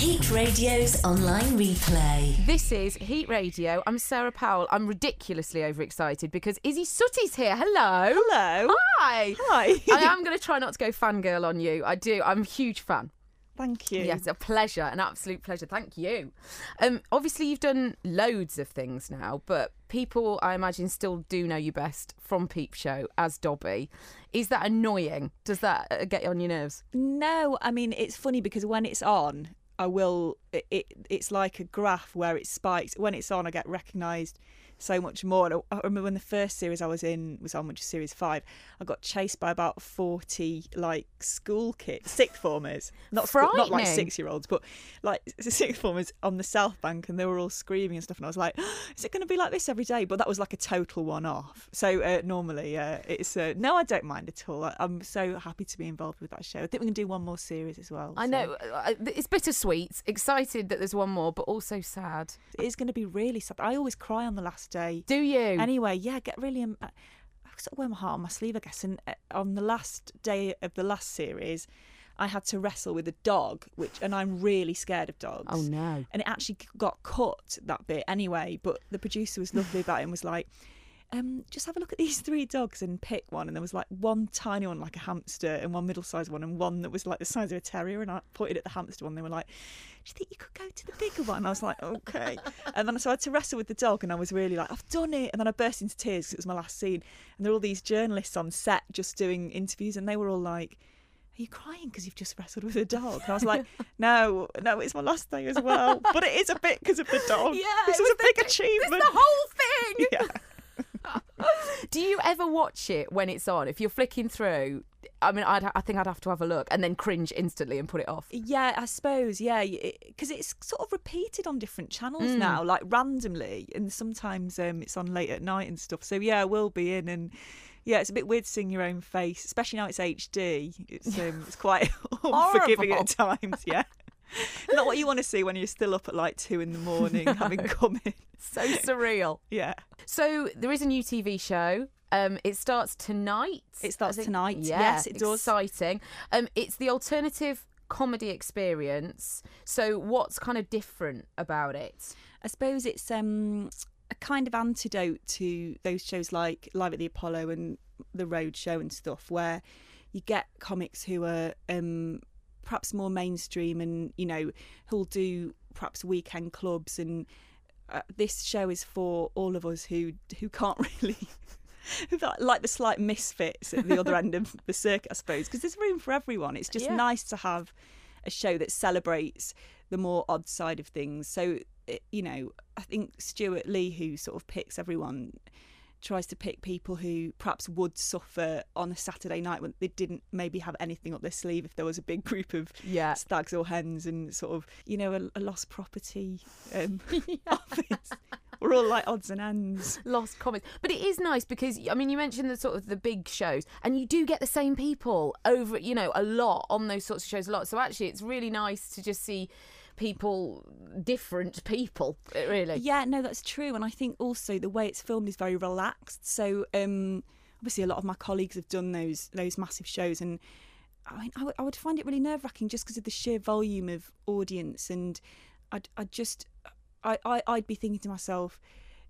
Heat Radio's online replay. This is Heat Radio. I'm Sarah Powell. I'm ridiculously overexcited because Isy Suttie's here. Hello. Hello. Hi. Hi. I am going to try not to go fangirl on you. I do. I'm a huge fan. Thank you. Yes, a pleasure, an absolute pleasure. Thank you. Um, obviously, you've done loads of things now, but people, I imagine, still do know you best from Peep Show as Dobby. Is that annoying? Does that uh, get on your nerves? No, I mean it's funny because when it's on, I will. It, it it's like a graph where it spikes. When it's on, I get recognised so much more. And I I remember when the first series I was in was on, which is series five. I got chased by about forty like school kids, sixth formers, not school, not like six year olds, but like sixth formers on the South Bank, and they were all screaming and stuff. And I was like, "Is it going to be like this every day?" But that was like a total one off. So uh, normally, uh, it's uh, no, I don't mind at all. I, I'm so happy to be involved with that show. I think we can do one more series as well. I so know uh, it's bittersweet, excited that there's one more, but also sad. it is going to be really sad. I always cry on the last day. Do you? Anyway, yeah, get really. Um, I sort of wear my heart on my sleeve, I guess. And uh, on the last day of the last series, I had to wrestle with a dog, which, and I'm really scared of dogs. oh no. And it actually got cut that bit anyway. But the producer was lovely about it and was like, um, just have a look at these three dogs and pick one. And there was like one tiny one, like a hamster, and one middle sized one, and one that was like the size of a terrier. And I pointed at the hamster one. They were like, Do you think you could go to the bigger one? And I was like, Okay. and then so I had to wrestle with the dog, and I was really like, I've done it. And then I burst into tears because it was my last scene. And there were all these journalists on set just doing interviews, and they were all like, are you crying because you've just wrestled with a dog? And I was like, no, no, it's my last day as well. But it is a bit because of the dog. Yeah, this is was a big the- achievement. It's the whole thing. yeah. Do you ever watch it when it's on? If you're flicking through, I mean, I'd, I think I'd have to have a look and then cringe instantly and put it off. Yeah, I suppose. Yeah, because it's sort of repeated on different channels Mm. now, like randomly, and sometimes um, it's on late at night and stuff. So yeah, I will be in, and yeah, it's a bit weird seeing your own face, especially now it's HD. It's um, it's quite unforgiving at times. Yeah, not what you want to see when you're still up at like two in the morning having come in. So surreal. Yeah. So there is a new TV show. Um, it starts tonight. It starts tonight. Yeah, Yes, it does. Exciting. Um, it's the alternative comedy experience. So what's kind of different about it? I suppose it's um, a kind of antidote to those shows like Live at the Apollo and The Road Show and stuff, where you get comics who are um, perhaps more mainstream and you know who'll do perhaps weekend clubs and uh, this show is for all of us who who can't really. like the slight misfits at the other end of the circuit, I suppose, because there's room for everyone. It's just Yeah. nice to have a show that celebrates the more odd side of things. So, you know, I think Stewart Lee, who sort of picks everyone, tries to pick people who perhaps would suffer on a Saturday night when they didn't maybe have anything up their sleeve if there was a big group of Yeah. stags or hens and sort of, you know, a, a lost property um, office. We're all like odds and ends. Lost comics, but it is nice because I mean you mentioned the sort of the big shows, and you do get the same people over, you know, a lot on those sorts of shows a lot. So actually, it's really nice to just see people, different people, really. Yeah, no, that's true. And I think also the way it's filmed is very relaxed. So um, obviously, a lot of my colleagues have done those those massive shows, and I mean, I would- would find it really nerve wracking just because of the sheer volume of audience, and I'd, I'd just, I, I, I'd be thinking to myself.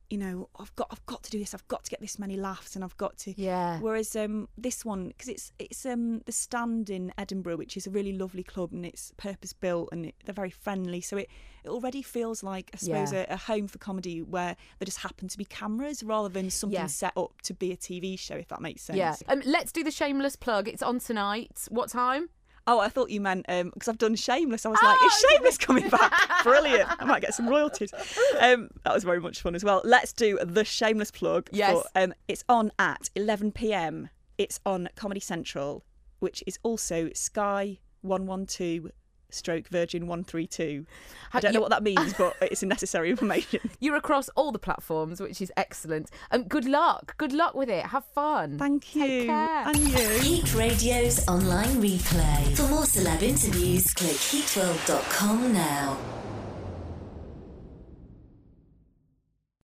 You know, I've got, I've got to do this. I've got to get this many laughs, and I've got to. Yeah. Whereas um, this one, because it's it's um, the Stand in Edinburgh, which is a really lovely club, and it's purpose built, and it, they're very friendly. So it, it already feels like I suppose Yeah. a, a home for comedy where there just happen to be cameras rather than something Yeah. set up to be a TV show, if that makes sense. Yeah. Um, let's do the shameless plug. It's on tonight. What time? Oh, I thought you meant because I've done Shameless. I was like, is Shameless coming back? Brilliant! I might get some royalties. Um, that was very much fun as well. Let's do the Shameless plug. Yes. For, um, it's on at 11 p.m. It's on Comedy Central, which is also Sky 112 stroke Virgin 132. I don't know what that means, but it's a necessary information. You're across all the platforms, which is excellent. Um, good luck. Good luck with it. Have fun. Thank you. Take care. And you. Heat Radio's online replay. For more celeb interviews, click heatworld.com now.